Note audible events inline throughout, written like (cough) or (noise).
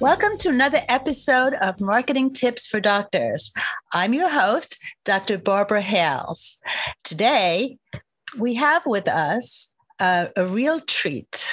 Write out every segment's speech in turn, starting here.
Welcome to another episode of Marketing Tips for Doctors. I'm your host, Dr. Barbara Hales. Today, we have with us a real treat.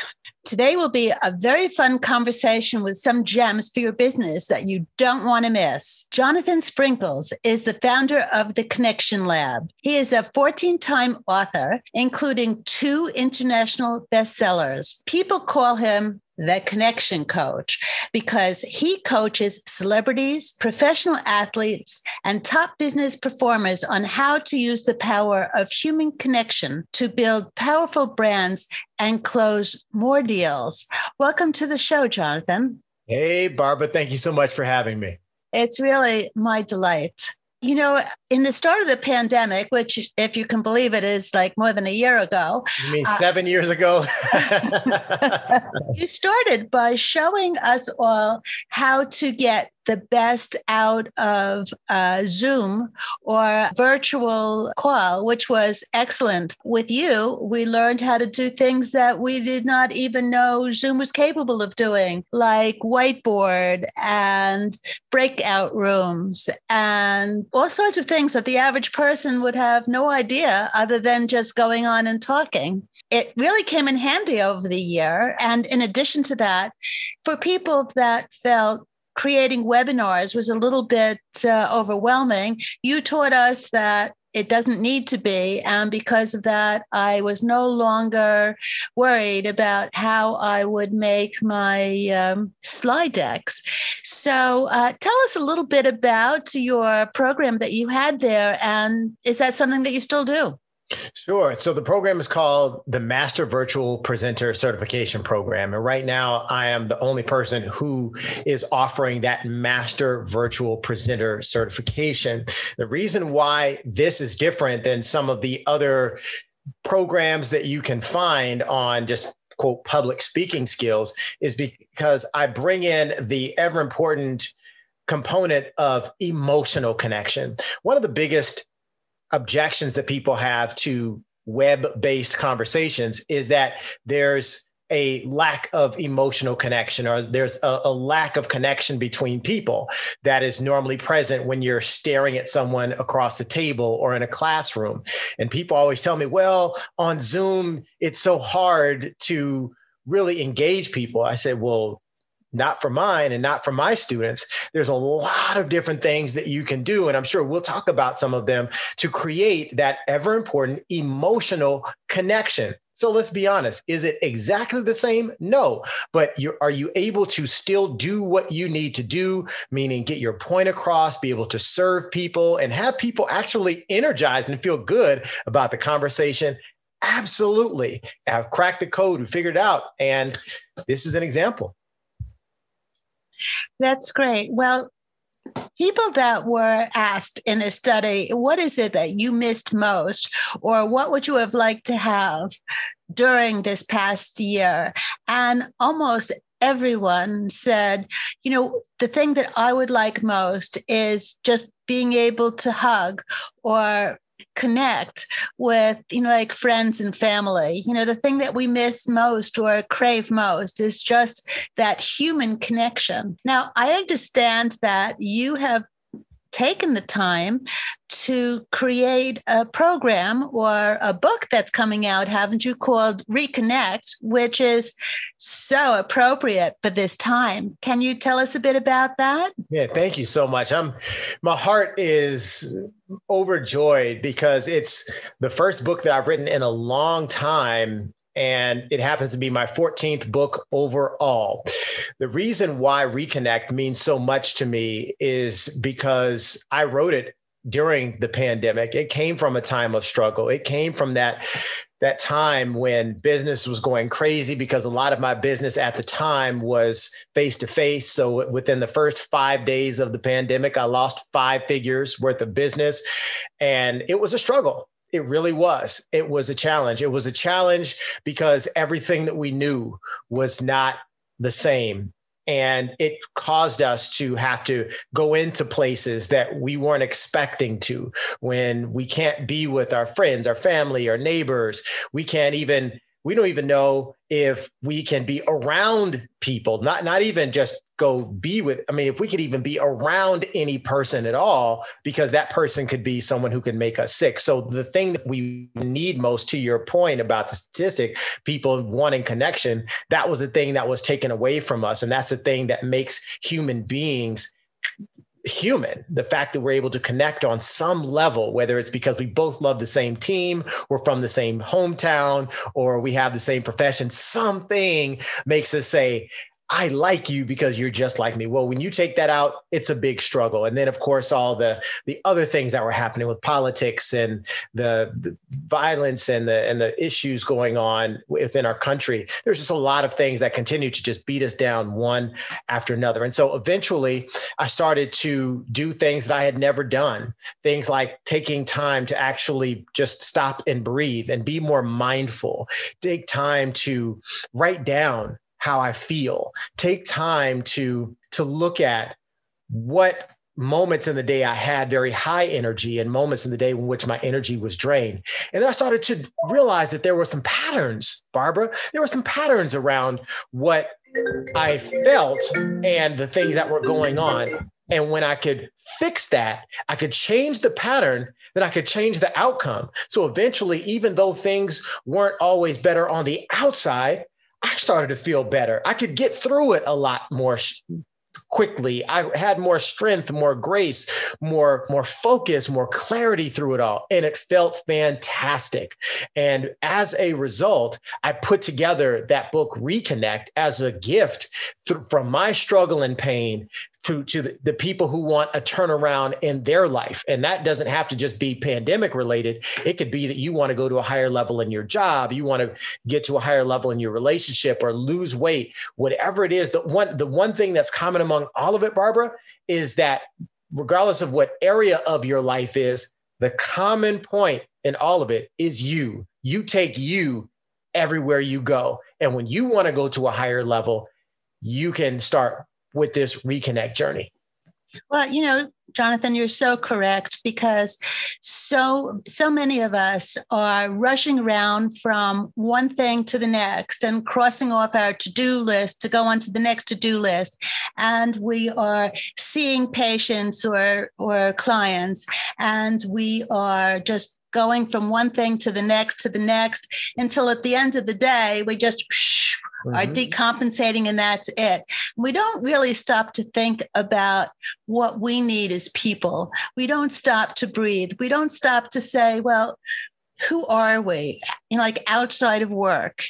Today will be a very fun conversation with some gems for your business that you don't want to miss. Jonathan Sprinkles is the founder of the Connection Lab. He is a 14 time author, including two international bestsellers. People call him the connection coach because he coaches celebrities, professional athletes, and top business performers on how to use the power of human connection to build powerful brands and close more deals. Welcome to the show, Jonathan. Hey, Barbara. Thank you so much for having me. It's really my delight. You know, in the start of the pandemic, which, if you can believe it, is like more than a year ago. You mean uh, seven years ago? (laughs) (laughs) you started by showing us all how to get the best out of uh, Zoom or virtual call, which was excellent. With you, we learned how to do things that we did not even know Zoom was capable of doing, like whiteboard and breakout rooms and all sorts of things that the average person would have no idea other than just going on and talking. It really came in handy over the year. And in addition to that, for people that felt creating webinars was a little bit uh, overwhelming. You taught us that it doesn't need to be. And because of that, I was no longer worried about how I would make my um, slide decks. So, uh, tell us a little bit about your program that you had there. And is that something that you still do? Sure. So the program is called the Master Virtual Presenter Certification Program. And right now, I am the only person who is offering that Master Virtual Presenter Certification. The reason why this is different than some of the other programs that you can find on just quote public speaking skills is because I bring in the ever important component of emotional connection. One of the biggest objections that people have to web based conversations is that there's a lack of emotional connection or there's a, a, lack of connection between people that is normally present when you're staring at someone across the table or in a classroom. And people always tell me well on zoom it's so hard to really engage people. I said well not for mine and not for my students. There's a lot of different things that you can do. And I'm sure we'll talk about some of them to create that ever important emotional connection. So let's be honest. Is it exactly the same? No. But are you able to still do what you need to do, meaning get your point across, be able to serve people, and have people actually energized and feel good about the conversation? Absolutely. I've cracked the code, we figured it out. And this is an example. That's great. Well, people that were asked in a study, what is it that you missed most, or what would you have liked to have during this past year? And almost everyone said, you know, the thing that I would like most is just being able to hug or connect with you know like friends and family. You know the thing that we miss most or crave most is just that human connection. Now i understand that you have taken the time to create a program or a book that's coming out, haven't you, called Reconnect, which is so appropriate for this time. Can you tell us a bit about that? Yeah, thank you so much. I'm my heart is overjoyed because it's the first book that I've written in a long time and it happens to be my 14th book overall. The reason why Reconnect means so much to me is because I wrote it during the pandemic. It came from a time of struggle. It came from that that time when business was going crazy because a lot of my business at the time was face to face. So within the first five days of the pandemic, I lost five figures worth of business. And it was a struggle. It really was. It was a challenge. It was a challenge because everything that we knew was not the same and it caused us to have to go into places that we weren't expecting to when we can't be with our friends our family our neighbors we can't even we don't even know if we can be around people not not even just go be with i mean if we could even be around any person at all because that person could be someone who can make us sick. So the thing that we need most to your point about the statistic people wanting connection that was the thing that was taken away from us. And that's the thing that makes human beings human. The fact that we're able to connect on some level whether it's because we both love the same team we're from the same hometown or we have the same profession something makes us say I like you because you're just like me. Well, when you take that out, it's a big struggle. And then, of course, all the the other things that were happening with politics and the, the violence and the and the issues going on within our country. There's just a lot of things that continue to just beat us down one after another. And so, eventually, I started to do things that I had never done. Things like taking time to actually just stop and breathe and be more mindful. Take time to write down how I feel. Take time to to look at what moments in the day I had very high energy and moments in the day in which my energy was drained. And then I started to realize that there were some patterns, Barbara. There were some patterns around what I felt and the things that were going on. And when I could fix that, I could change the pattern, then I could change the outcome. So eventually, even though things weren't always better on the outside, I started to feel better. I could get through it a lot more quickly. I had more strength, more grace, more more focus, more clarity through it all, and it felt fantastic. And as a result, I put together that book Reconnect as a gift th- from my struggle and pain to, to the, the, people who want a turnaround in their life. And that doesn't have to just be pandemic related. It could be that you want to go to a higher level in your job, you want to get to a higher level in your relationship or lose weight, whatever it is. The one, the one thing that's common among all of it, Barbara, is that regardless of what area of your life is, the common point in all of it is you. You take you everywhere you go. And when you want to go to a higher level, you can start with this reconnect journey? Well, you know, Jonathan, you're so correct because so so many of us are rushing around from one thing to the next and crossing off our to-do list to go on to the next to-do list. And we are seeing patients or or clients and we are just going from one thing to the next to the next until at the end of the day we just mm-hmm. are decompensating and that's it. We don't really stop to think about what we need as people. We don't stop to breathe. We don't stop to say, well, who are we? You know, like outside of work.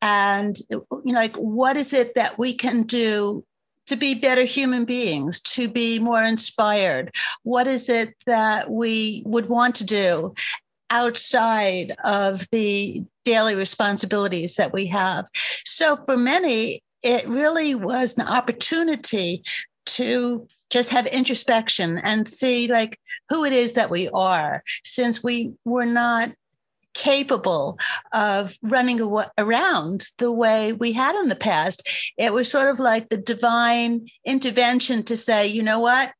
And you know, like what is it that we can do to be better human beings, to be more inspired? What is it that we would want to do outside of the daily responsibilities that we have. So for many, it really was an opportunity to just have introspection and see like who it is that we are since we were not capable of running around the way we had in the past it was sort of like the divine intervention to say you know what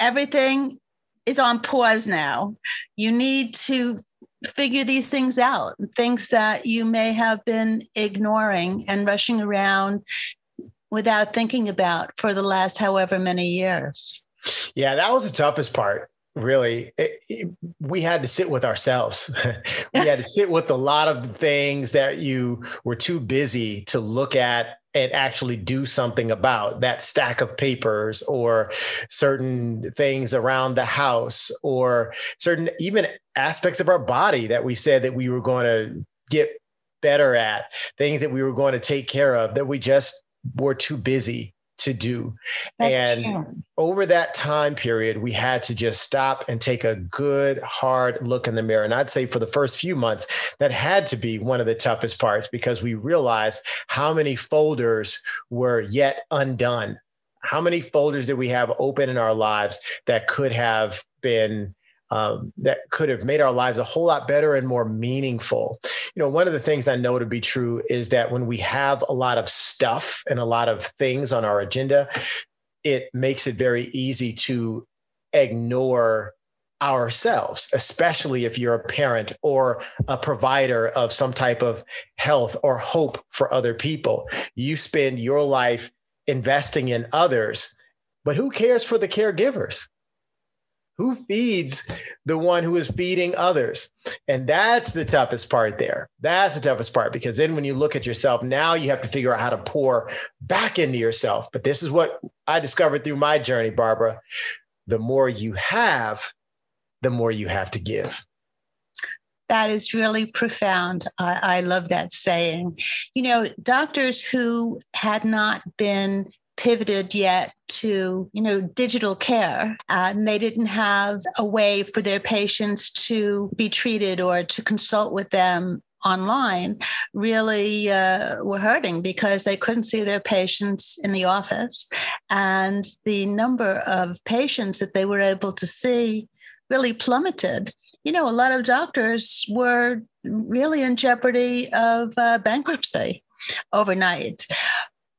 everything is on pause now. You need to figure these things out, things that you may have been ignoring and rushing around without thinking about for the last however many years. Yeah, that was the toughest part. Really, it, it, we had to sit with ourselves. (laughs) we had to sit with a lot of things that you were too busy to look at and actually do something about that stack of papers or certain things around the house or certain even aspects of our body that we said that we were going to get better at things that we were going to take care of that we just were too busy to do. That's and true. over that time period, we had to just stop and take a good, hard look in the mirror. And I'd say for the first few months, that had to be one of the toughest parts because we realized how many folders were yet undone. How many folders did we have open in our lives that could have been um, that could have made our lives a whole lot better and more meaningful. You know, one of the things I know to be true is that when we have a lot of stuff and a lot of things on our agenda, it makes it very easy to ignore ourselves, especially if you're a parent or a provider of some type of health or hope for other people. You spend your life investing in others, but who cares for the caregivers? Who feeds the one who is feeding others? And that's the toughest part there. That's the toughest part because then when you look at yourself, now you have to figure out how to pour back into yourself. But this is what I discovered through my journey, Barbara. The more you have, the more you have to give. That is really profound. I, I, love that saying. You know, doctors who had not been pivoted yet to you know digital care. And they didn't have a way for their patients to be treated or to consult with them online really uh, were hurting because they couldn't see their patients in the office. And the number of patients that they were able to see really plummeted. You know a lot of doctors were really in jeopardy of uh, bankruptcy overnight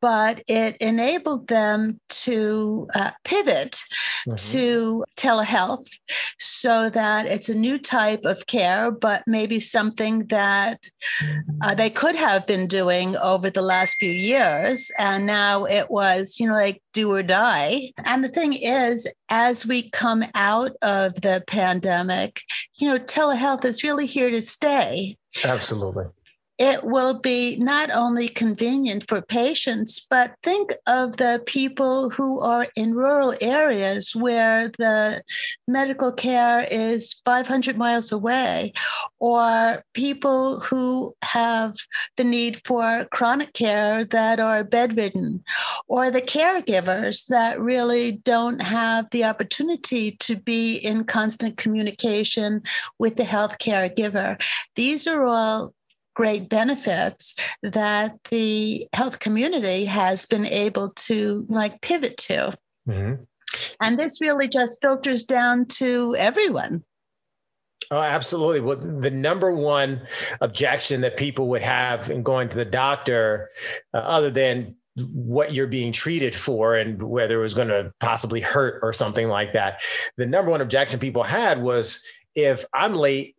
but it enabled them to uh, pivot mm-hmm. to telehealth so that it's a new type of care, but maybe something that uh, they could have been doing over the last few years. And now it was, you know, like do or die. And the thing is, as we come out of the pandemic, you know, telehealth is really here to stay. Absolutely it will be not only convenient for patients, but think of the people who are in rural areas where the medical care is 500 miles away, or people who have the need for chronic care that are bedridden, or the caregivers that really don't have the opportunity to be in constant communication with the health caregiver. These are all great benefits that the health community has been able to like pivot to. Mm-hmm. And this really just filters down to everyone. Oh, absolutely. Well, the number one objection that people would have in going to the doctor, uh, other than what you're being treated for and whether it was going to possibly hurt or something like that, the number one objection people had was if I'm late,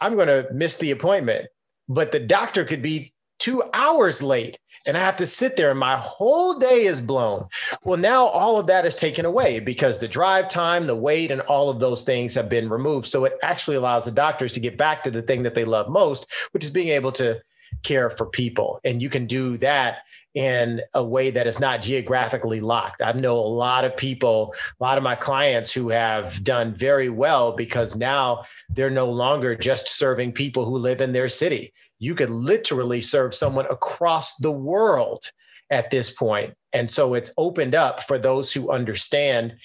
I'm going to miss the appointment but the doctor could be two hours late and I have to sit there and my whole day is blown. Well, now all of that is taken away because the drive time, the wait, and all of those things have been removed. So it actually allows the doctors to get back to the thing that they love most, which is being able to care for people. And you can do that in a way that is not geographically locked. I know a lot of people, a lot of my clients who have done very well because now they're no longer just serving people who live in their city. You could literally serve someone across the world at this point. And so it's opened up for those who understand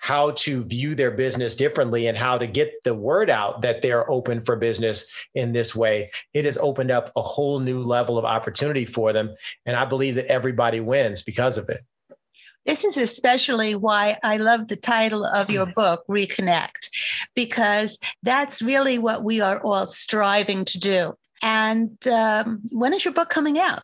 how to view their business differently and how to get the word out that they're open for business in this way. It has opened up a whole new level of opportunity for them. And I believe that everybody wins because of it. This is especially why I love the title of your book, Reconnect, because that's really what we are all striving to do. And um, when is your book coming out?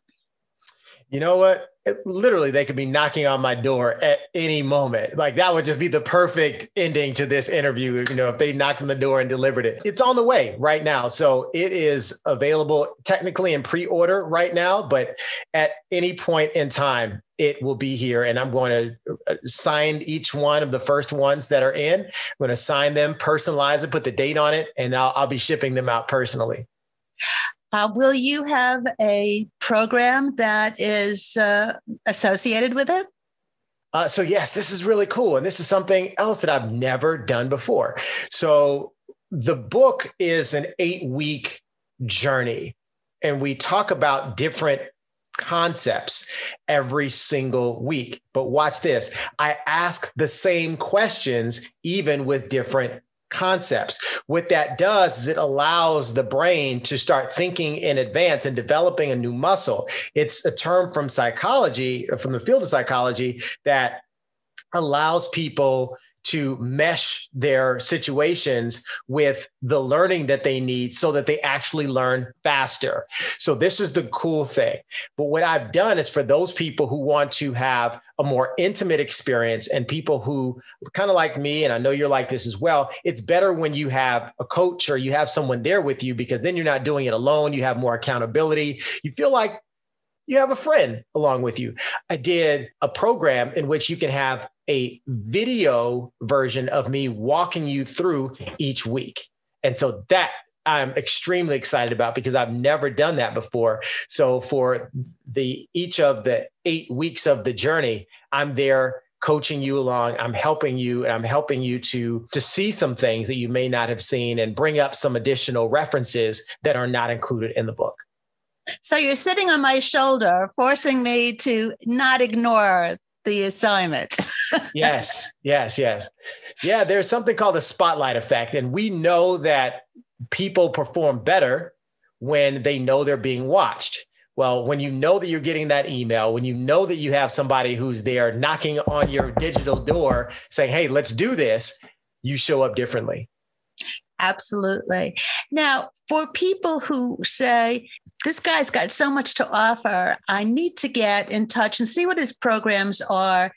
You know what? literally they could be knocking on my door at any moment. Like that would just be the perfect ending to this interview you know if they knocked on the door and delivered it. It's on the way right now. So it is available technically in pre-order right now but at any point in time it will be here. And i'm going to uh, sign each one of the first ones that are in. I'm going to sign them personalize it put the date on it and i'll, I'll be shipping them out personally uh, will you have a program that is uh, associated with it? Uh, so, yes, this is really cool. And this is something else that I've never done before. So, the book is an eight week journey, and we talk about different concepts every single week. But watch this I ask the same questions, even with different concepts. What that does is it allows the brain to start thinking in advance and developing a new muscle. It's a term from psychology, from the field of psychology, that allows people to mesh their situations with the learning that they need so that they actually learn faster. So, this is the cool thing. But what I've done is for those people who want to have a more intimate experience and people who kind of like me, and I know you're like this as well, it's better when you have a coach or you have someone there with you because then you're not doing it alone. You have more accountability. You feel like you have a friend along with you. I did a program in which you can have a video version of me walking you through each week. And so that I'm extremely excited about because I've never done that before. So for the each of the 8 weeks of the journey, I'm there coaching you along i'm helping you and i'm helping you to to see some things that you may not have seen and bring up some additional references that are not included in the book so you're sitting on my shoulder, forcing me to not ignore the assignment. (laughs) yes, yes, yes. Yeah, there's something called the spotlight effect. And we know that people perform better when they know they're being watched. Well, when you know that you're getting that email, when you know that you have somebody who's there knocking on your digital door saying, hey, let's do this, you show up differently. Absolutely. Now, for people who say, this guy's got so much to offer, I need to get in touch and see what his programs are,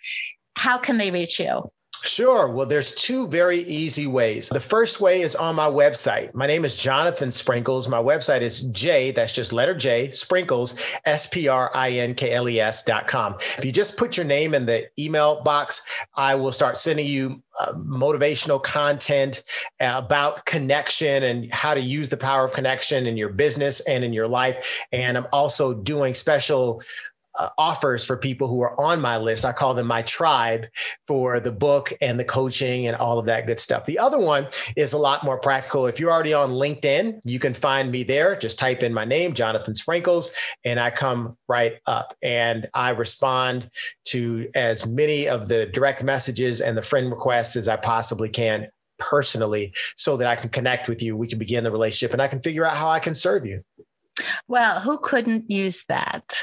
how can they reach you? Sure. Well, there's two very easy ways. The first way is on my website. My name is Jonathan Sprinkles. My website is J, that's just letter J, Sprinkles, S P R I N K L E S dot com. If you just put your name in the email box, I will start sending you uh, motivational content about connection and how to use the power of connection in your business and in your life. And I'm also doing special uh, offers for people who are on my list. I call them my tribe for the book and the coaching and all of that good stuff. The other one is a lot more practical. If you're already on LinkedIn, you can find me there. Just type in my name, Jonathan Sprinkles, and I come right up and I respond to as many of the direct messages and the friend requests as I possibly can personally so that I can connect with you. We can begin the relationship and I can figure out how I can serve you. Well, who couldn't use that?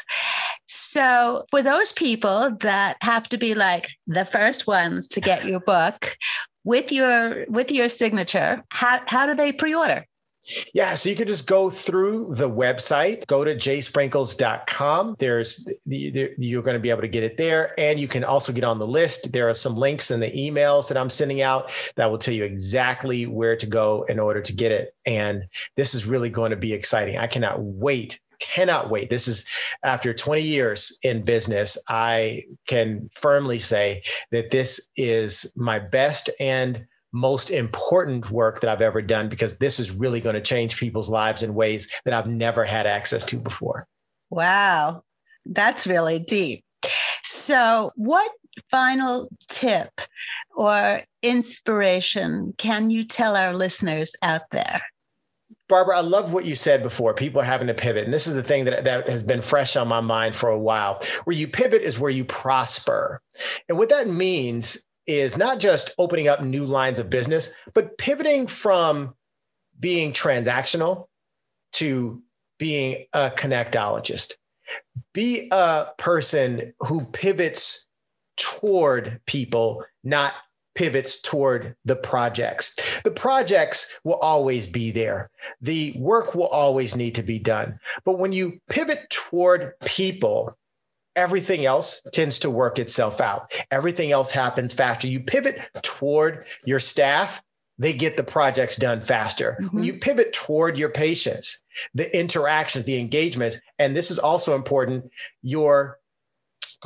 So, for those people that have to be like the first ones to get your book with your with your signature, how how do they pre-order? Yeah, so you can just go through the website, go to jsprinkles.com. There's you're going to be able to get it there and you can also get on the list. There are some links in the emails that I'm sending out that will tell you exactly where to go in order to get it. And this is really going to be exciting. I cannot wait cannot wait. This is after 20 years in business, I can firmly say that this is my best and most important work that I've ever done because this is really going to change people's lives in ways that I've never had access to before. Wow, that's really deep. So, what final tip or inspiration can you tell our listeners out there? Barbara, I love what you said before. People are having to pivot. And this is the thing that, that has been fresh on my mind for a while. Where you pivot is where you prosper. And what that means is not just opening up new lines of business, but pivoting from being transactional to being a connectologist. Be a person who pivots toward people, not pivots toward the projects. The projects will always be there. The work will always need to be done. But when you pivot toward people, everything else tends to work itself out. Everything else happens faster. You pivot toward your staff, they get the projects done faster. Mm-hmm. When you pivot toward your patients, the interactions, the engagements, and this is also important, your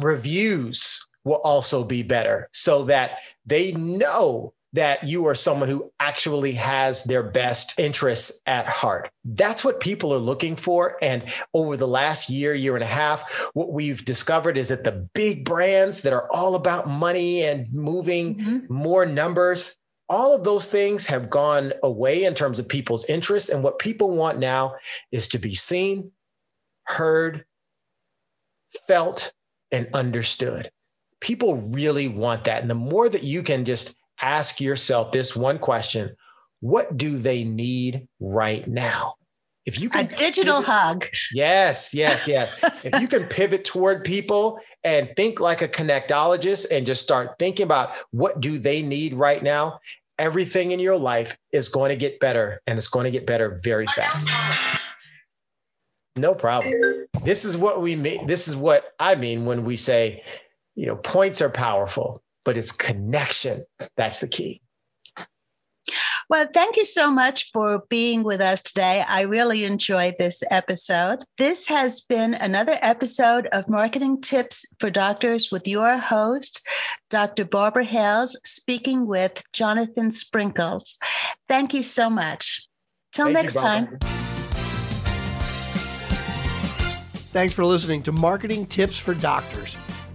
reviews will also be better so that they know that you are someone who actually has their best interests at heart. That's what people are looking for. And over the last year, year and a half, what we've discovered is that the big brands that are all about money and moving mm-hmm. more numbers, all of those things have gone away in terms of people's interests. And what people want now is to be seen, heard, felt and understood. People really want that. And the more that you can just ask yourself this one question what do they need right now? If you can a digital pivot, hug. Yes, yes, yes. (laughs) if you can pivot toward people and think like a connectologist and just start thinking about what do they need right now, everything in your life is going to get better and it's going to get better very fast. No problem. This is what we mean. This is what I mean when we say, you know, points are powerful, but it's connection. That's the key. Well, thank you so much for being with us today. I really enjoyed this episode. This has been another episode of Marketing Tips for Doctors with your host, Dr. Barbara Hales, speaking with Jonathan Sprinkles. Thank you so much. Till thank next you, time. Thanks for listening to Marketing Tips for Doctors.